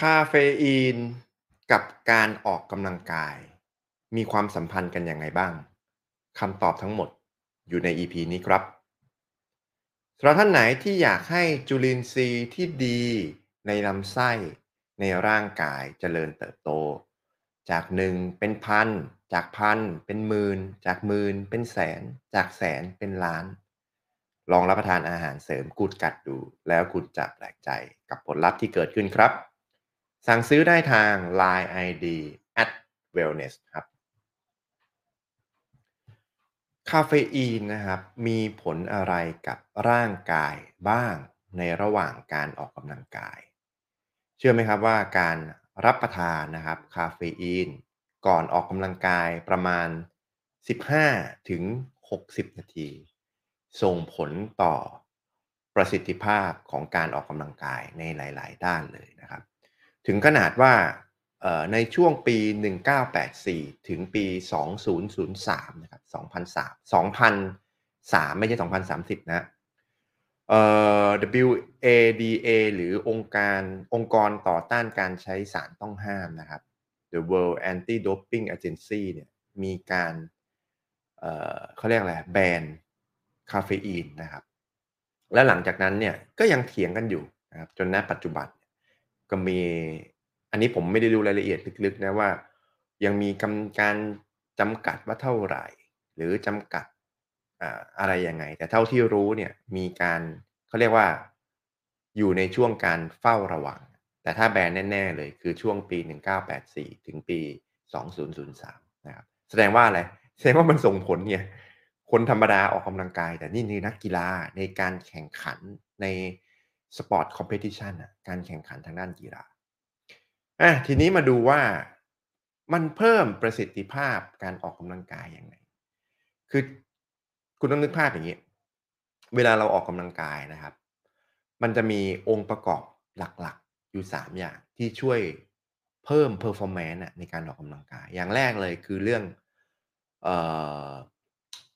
คาเฟอีนกับการออกกำลังกาย มีความสัมพันธ์กันอยังไงบ้างคำตอบทั้งหมดอยู่ใน EP นี้ครับสำหรับท่านไหนที่อยากให้จุลินทรีย์ที่ดีในลำไส้ในร่างกายเจริญเติบโต จากหนึ่งเป็นพัน จากพันเป็นหมื่น จากหมื่นเป็นแสน จากแสนเป็นล้าน ลองรับประทานอาหารเสริมกูดกัดดู แล้วคุณจะแปลกใจกับผลลัพธ์ที่เกิดขึ้นครับ สั่งซื้อได้ทาง Line ID at wellness ครับ คาเฟอีนนะครับ มีผลอะไรกับร่างกายบ้างในระหว่างการออกกำลังกาย เชื่อไหมครับว่าการรับประทานนะครับคาเฟอีน ก่อนออกกำลังกายประมาณ 15 ถึง 60 นาที ส่งผลต่อประสิทธิภาพของการออกกำลังกายในหลาย ๆ ด้านเลยนะครับ ถึงขนาดว่าในช่วงปี 1984 ถึงปี 2003 นะครับ 2003 2003 ไม่ใช่ 2030 นะเอ่อ WADA หรือองค์การองค์กรต่อต้านการใช้สารต้องห้ามนะครับ The World Anti-Doping Agency เนี่ยมีการเอ่อเขาเรียกอะไรแบนคาเฟอีนนะครับ และหลังจากนั้นเนี่ยก็ยังเถียงกันอยู่นะครับจนณปัจจุบัน ก็มี อันนี้ผมไม่ได้ดูรายละเอียดลึกๆนะว่า ยังมีกำการจำกัดว่าเท่าไหร่ หรือจำกัดอะไรยังไง แต่เท่าที่รู้เนี่ยมีการเขาเรียกว่าอยู่ในช่วงการเฝ้าระวัง แต่ถ้าแบนแน่ ๆ เลยคือช่วงปี 1984 ถึงปี 2003 นะครับ แสดงว่าอะไร แสดงว่ามันส่งผลเนี่ย คนธรรมดาออกกำลังกาย แต่นี่นี่นักกีฬาในการแข่งขันใน sport competition การแข่งขันทางด้านกีฬาอะทีนี้มาดูว่ามันเพิ่มประสิทธิภาพการออกกำลังกายยังไงคือคุณต้องนึกภาพอย่างนี้ เวลาเราออกกำลังกายนะครับ มันจะมีองค์ประกอบหลักๆ อยู่ 3 อย่างที่ช่วยเพิ่ม performance ในการออกกำลังกาย อย่างแรกเลยคือเรื่องเออ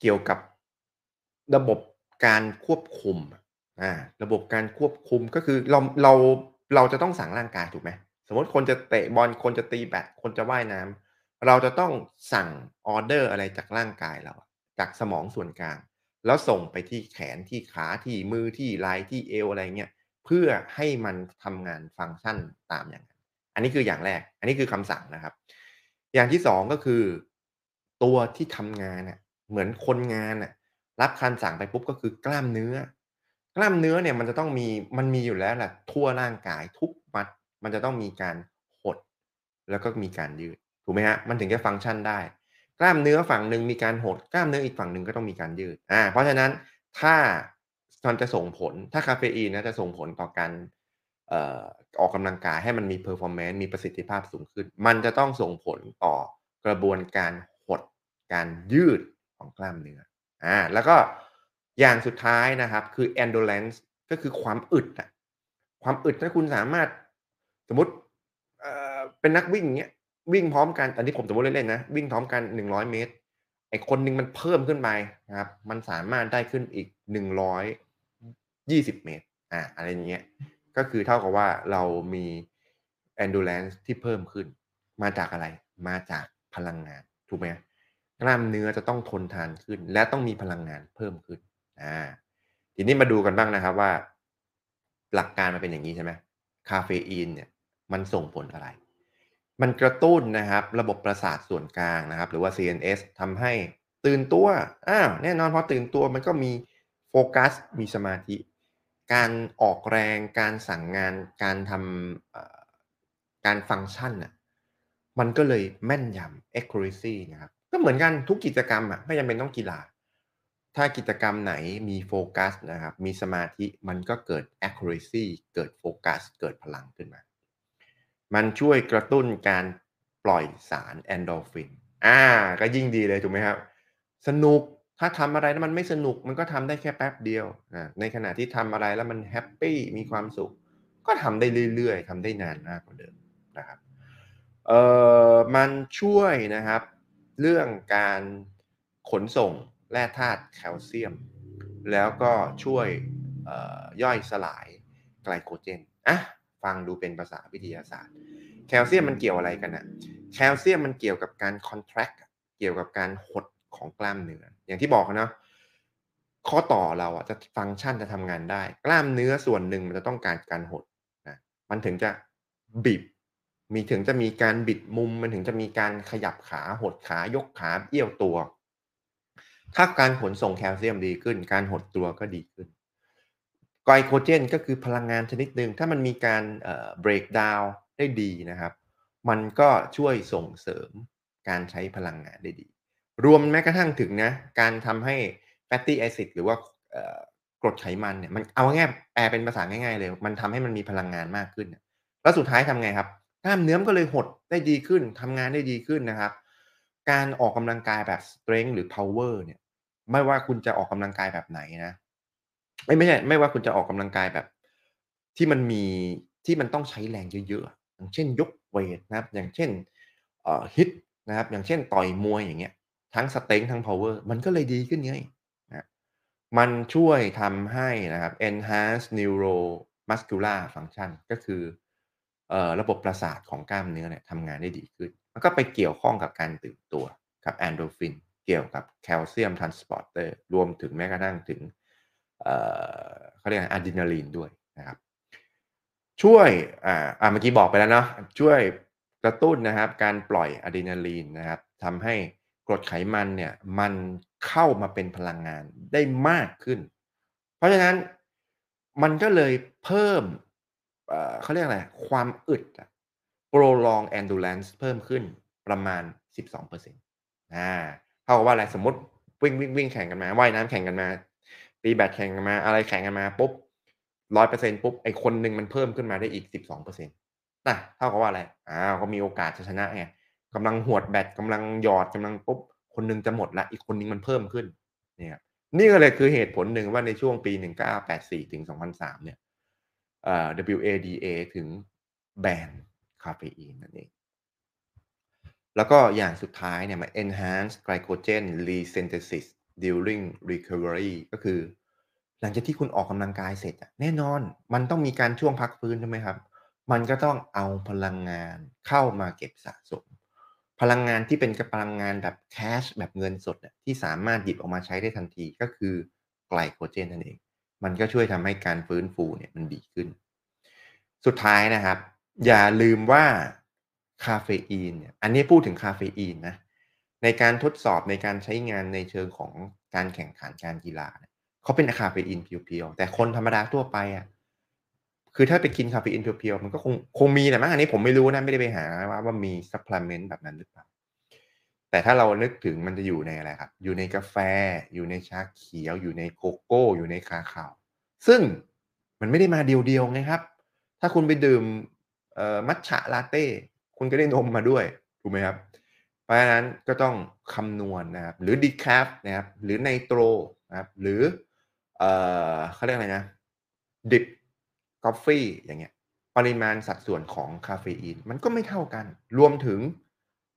เกี่ยวกับระบบการควบคุม อ่าระบบการควบคุมก็คือเราเราเราจะต้องสั่งร่างกายถูกไหมสมมติคนจะเตะบอลคนจะตีแบดคนจะว่ายน้ำเราจะต้องสั่งออเดอร์อะไรจากร่างกายเรา จากสมองส่วนกลาง แล้วส่งไปที่แขนที่ขาที่มือที่ไหล่ที่เอวอะไรเงี้ยเพื่อให้มันทำงานฟังก์ชันตามอย่างนั้น อันนี้คืออย่างแรก อันนี้คือคำสั่งนะครับ อย่างที่สองก็คือ ตัวที่ทำงานเน่ะเหมือนคนงานน่ะรับคำสั่งไปปุ๊บก็คือกล้ามเนื้อ กล้ามเนื้อเนี่ยมันจะต้องมีมันมีอยู่แล้วแหละทั่วร่างกายทุกมัด มันจะต้องมีการหด แล้วก็มีการยืดถูกไหมฮะมันถึงจะฟังก์ชันได้ กล้ามเนื้อฝั่งหนึ่งมีการหด กล้ามเนื้ออีกฝั่งหนึ่งก็ต้องมีการยืดอ่าเพราะฉะนั้นถ้ามันจะส่งผลถ้าคาเฟอีนนะจะส่งผลต่อการเอ่อออกกำลังกายให้มันมี performance มีประสิทธิภาพสูงขึ้น มันจะต้องส่งผลต่อกระบวนการหดการยืดของกล้ามเนื้ออ่าแล้วก็ อย่างสุดท้ายนะครับ คือ endurance ก็คือความอึดอะความอึดถ้าคุณสามารถสมมติเป็นนักวิ่งเงี้ยวิ่งพร้อมกันอันนี้ผมสมมติเล่นๆนะวิ่งพร้อมกันหนึ่งร้อยเมตรไอคนหนึ่งมันเพิ่มขึ้นไปนะครับ มันสามารถได้ขึ้นอีกหนึ่งร้อยยี่สิบเมตรอ่าอะไรอย่างเงี้ยก็คือเท่ากับว่าเรามี endurance ที่เพิ่มขึ้น มาจากอะไร มาจากพลังงาน ถูกไหมกล้ามเนื้อจะต้องทนทานขึ้น และต้องมีพลังงานเพิ่มขึ้น อ่าทีนี้มาดูกันบ้างนะครับว่า หลักการมันเป็นอย่างนี้ใช่ไหมคาเฟอีนเนี่ยมันส่งผลอะไร มันกระตุ้นนะครับ ระบบประสาทส่วนกลางนะครับ หรือว่า CNS ทำให้ตื่นตัวอ้าวแน่นอนพอตื่นตัวมันก็มีโฟกัสมีสมาธิ การออกแรง การสั่งงานการทำการฟังก์ชันน่ะมันก็เลยแม่นยำ accuracy นะครับ ก็เหมือนกันทุกกิจกรรมอะไม่จำเป็นต้องกีฬา ถ้ากิจกรรมไหนมีโฟกัสนะครับ มีสมาธิมันก็เกิด accuracy เกิดโฟกัส เกิดพลังขึ้นมา มันช่วยกระตุ้นการปล่อยสารแอนโดฟิน อ่า ก็ยิ่งดีเลยถูกไหมครับ สนุก ถ้าทำอะไรแล้วมันไม่สนุก มันก็ทำได้แค่แป๊บเดียวนะในขณะที่ทำอะไรแล้วมันแฮปปี้มีความสุข ก็ทำได้เรื่อยๆทำได้นานมากกว่าเดิมนะครับ เอ่อ มันช่วยนะครับ เรื่องการขนส่ง แร่ธาตุแคลเซียม แล้วก็ช่วยย่อยสลายไกลโคเจนอะฟังดูเป็นภาษาวิทยาศาสตร์ แคลเซียมมันเกี่ยวอะไรกันอะแคลเซียมมันเกี่ยวกับการ contract เกี่ยวกับการหดของกล้ามเนื้ออย่างที่บอกนะข้อต่อเราอะจะฟังก์ชันจะทำงานได้ กล้ามเนื้อส่วนหนึ่งมันจะต้องการการหดนะมันถึงจะบีบมีถึงจะมีการบิดมุมมันถึงจะมีการขยับขาหดขายกขาเอี้ยวตัว ถ้าการขนส่งแคลเซียมดีขึ้น การหดตัวก็ดีขึ้นไกลโคเจนก็คือพลังงานชนิดหนึ่งถ้ามันมีการเอ่อ break down ได้ดีนะครับ มันก็ช่วยส่งเสริมการใช้พลังงานได้ดี รวมแม้กระทั่งถึงนะ การทำให้ fatty acid หรือว่ากรดไขมันเนี่ยมันเอาง่ายแปลเป็นภาษาง่ายๆเลย มันทำให้มันมีพลังงานมากขึ้น แล้วสุดท้ายทำไงครับกล้ามเนื้อก็เลยหดได้ดีขึ้นทำงานได้ดีขึ้นนะครับ การออกกำลังกายแบบ strength หรือ power เนี่ย ไม่ว่าคุณจะออกกำลังกายแบบไหนนะ ไม่ไม่ใช่ไม่ว่าคุณจะออกกำลังกายแบบ ที่มันมีที่มันต้องใช้แรงเยอะๆอย่างเช่น ยกเวทนะครับ อย่างเช่นเอ่อฮิตนะครับ อย่างเช่นต่อยมวยอย่างเงี้ย ทั้ง strength ทั้ง power มันก็เลยดีขึ้นไงนะมันช่วยทำให้นะครับ enhance neuromuscular function ก็คือเอ่อระบบประสาทของกล้ามเนื้อเนี่ยทำงานได้ดีขึ้น มันก็ไปเกี่ยวข้องกับการตื่นตัวกับเอ็นดอร์ฟิน เกี่ยวกับแคลเซียม transporter รวมถึงแม้กระทั่งถึงเขาเรียกอะดรีนาลีนด้วยนะครับ ช่วยอ่าอ่าเมื่อกี้บอกไปแล้วเนาะช่วยกระตุ้นนะครับ การปล่อยอะดรีนาลีนนะครับทำให้กรดไขมันเนี่ยมันเข้ามาเป็นพลังงานได้มากขึ้น เพราะฉะนั้นมันก็เลยเพิ่มเขาเรียกอะไร ความอึด prolong endurance เพิ่มขึ้นประมาณ 12%อ่า เท่ากับว่าอะไรสมมติวิ่งวิ่งวิ่งแข่งกันมาว่ายน้ำแข่งกันมา ตีแบดแข่งกันมา อะไรแข่งกันมาปุ๊บร้อยเปอร์เซ็นปุ๊บไอคนหนึ่งมันเพิ่มขึ้นมาได้อีกสิบสองเปอร์เซ็นต์นะเท่ากับว่าอะไรอ้าวก็มีโอกาสจะชนะไงกำลังหวดแบตกำลังหยอดกำลังปุ๊บคนหนึ่งจะหมดละอีกคนนึงมันเพิ่มขึ้นเนี่ยนี่ก็เลยคือเหตุผลหนึ่งว่าในช่วงปี 1984 ถึง 2003 เนี่ยเอ่อ WADA ถึงแบนคาเฟอีนนั่นเอง แล้วก็อย่างสุดท้ายเนี่ยมา enhance glycogen resynthesis during recovery ก็คือ หลังจากที่คุณออกกำลังกายเสร็จแน่นอนมันต้องมีการช่วงพักฟื้นใช่ไหมครับ มันก็ต้องเอาพลังงานเข้ามาเก็บสะสม พลังงานที่เป็นพลังงานแบบแคชแบบเงินสดที่สามารถหยิบออกมาใช้ได้ทันทีก็คือไกลโคเจนนั่นเอง มันก็ช่วยทำให้การฟื้นฟูเนี่ยมันดีขึ้น สุดท้ายนะครับ อย่าลืมว่า คาเฟอีนเนี่ยอันนี้พูดถึงคาเฟอีนนะในการทดสอบในการใช้งานในเชิงของการแข่งขันการกีฬาเนี่ยเขาเป็นคาเฟอีน pure ๆแต่คนธรรมดาทั่วไปอะคือถ้าไปกินคาเฟอีน pure ๆมันก็คงคงมีแหละมั้งอันนี้ผมไม่รู้นะไม่ได้ไปหาว่าว่ามี supplement แบบนั้นหรือเปล่าแต่ถ้าเรานึกถึงมันจะอยู่ในอะไรครับ อยู่ในกาแฟ อยู่ในชาเขียว อยู่ในโกโก้ อยู่ใน cacao ซึ่งมันไม่ได้มาเดียวๆไงครับ ถ้าคุณไปดื่มมัทฉะลาเต้ คุณก็ได้นมมาด้วยถูกไหมครับเพราะฉะนั้นก็ต้องคำนวณนะครับหรือดีแคฟนะครับหรือไนโตรนะครับหรือเอ่อเขาเรียกอะไรนะดิบกาแฟอย่างเงี้ยปริมาณสัดส่วนของคาเฟอีนมันก็ไม่เท่ากัน รวมถึง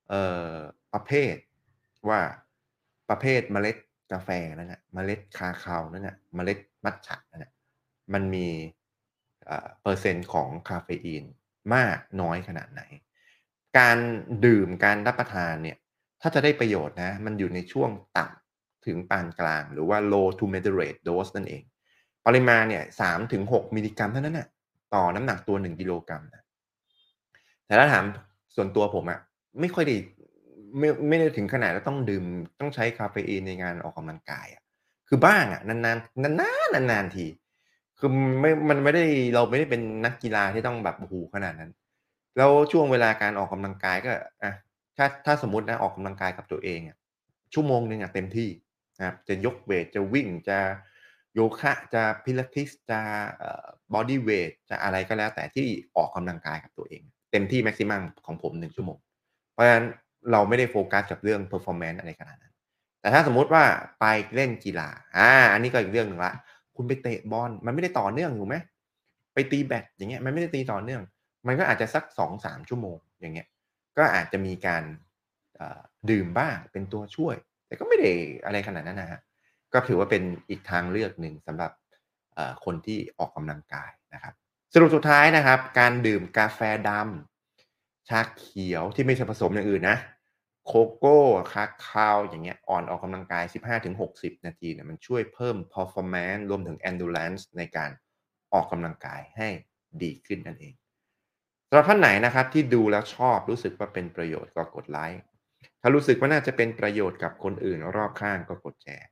เอ่อประเภทว่าประเภทเมล็ดกาแฟนั่นนะเมล็ดคาคาวนั่นนะเมล็ดมัทฉะนั่นนะมันมีเปอร์เซ็นต์ของคาเฟอีนมากน้อยขนาดไหน การดื่มการรับประทานเนี่ยถ้าจะได้ประโยชน์นะมันอยู่ในช่วงต่ำถึงปานกลาง หรือว่า low to moderate dose นั่นเอง ปริมาณเนี่ยสามถึงหกมิลลิกรัมเท่านั้นนะต่อน้ำหนักตัวหนึ่งกิโลกรัมนะแต่ถ้าถามส่วนตัวผมอะไม่ค่อยได้ไม่ไม่ได้ถึงขนาดว่าต้องดื่มต้องใช้คาเฟอีนในงานออกกำลังกายอะคือบ้างอะนานๆนานๆนานๆทีคือไม่มันไม่ได้เราไม่ได้เป็นนักกีฬาที่ต้องแบบโอ้โหขนาดนั้น แล้วช่วงเวลาการออกกำลังกายก็อะถ้าถ้าสมมตินะออกกำลังกายกับตัวเองอะชั่วโมงหนึ่งอะเต็มที่นะครับจะยก weight จะวิ่งจะโยคะจะพิลาทิสจะ body weight จะอะไรก็แล้ว แต่ที่ออกกำลังกายกับตัวเอง เต็มที่ maximum ของผมหนึ่งชั่วโมง เพราะฉะนั้นเราไม่ได้โฟกัสกับเรื่อง performance อะไรขนาดนั้น แต่ถ้าสมมุติว่าไปเล่นกีฬาอ่าอันนี้ก็อีกเรื่องหนึ่งละ คุณไปเตะบอลมันไม่ได้ต่อเนื่องถูกไหมไปตีแบดอย่างเงี้ยมันไม่ได้ตีต่อเนื่อง มันก็อาจจะสักสองสามชั่วโมงอย่างเงี้ยก็อาจจะมีการดื่มบ้างเป็นตัวช่วย แต่ก็ไม่ได้อะไรขนาดนั้นนะฮะก็ถือว่าเป็นอีกทางเลือกหนึ่งสำหรับคนที่ออกกำลังกายนะครับสรุปสุดท้ายนะครับ การดื่มกาแฟดำชาเขียวที่ไม่ใช่ผสมอย่างอื่นนะโกโก้ cacao อย่างเงี้ยก่อนออกกำลังกาย 15-60 นาทีเนี่ยมันช่วยเพิ่ม performance รวมถึง endurance ในการออกกำลังกายให้ดีขึ้นนั่นเอง สำหรับท่านไหนนะครับที่ดูแล้วชอบรู้สึกว่าเป็นประโยชน์ก็กดไลค์ ถ้ารู้สึกว่าน่าจะเป็นประโยชน์กับคนอื่นรอบข้างก็กดแชร์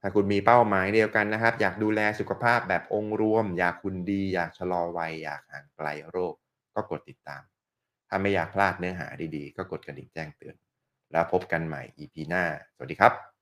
ถ้าคุณมีเป้าหมายเดียวกันนะครับ อยากดูแลสุขภาพแบบองค์รวม อยากหุ่นดีอยากชะลอวัยอยากห่างไกลโรค ก็กดติดตาม ถ้าไม่อยากพลาดเนื้อหาดีๆ ก็กดกระดิ่งแจ้งเตือน แล้วพบกันใหม่ EP หน้า สวัสดีครับ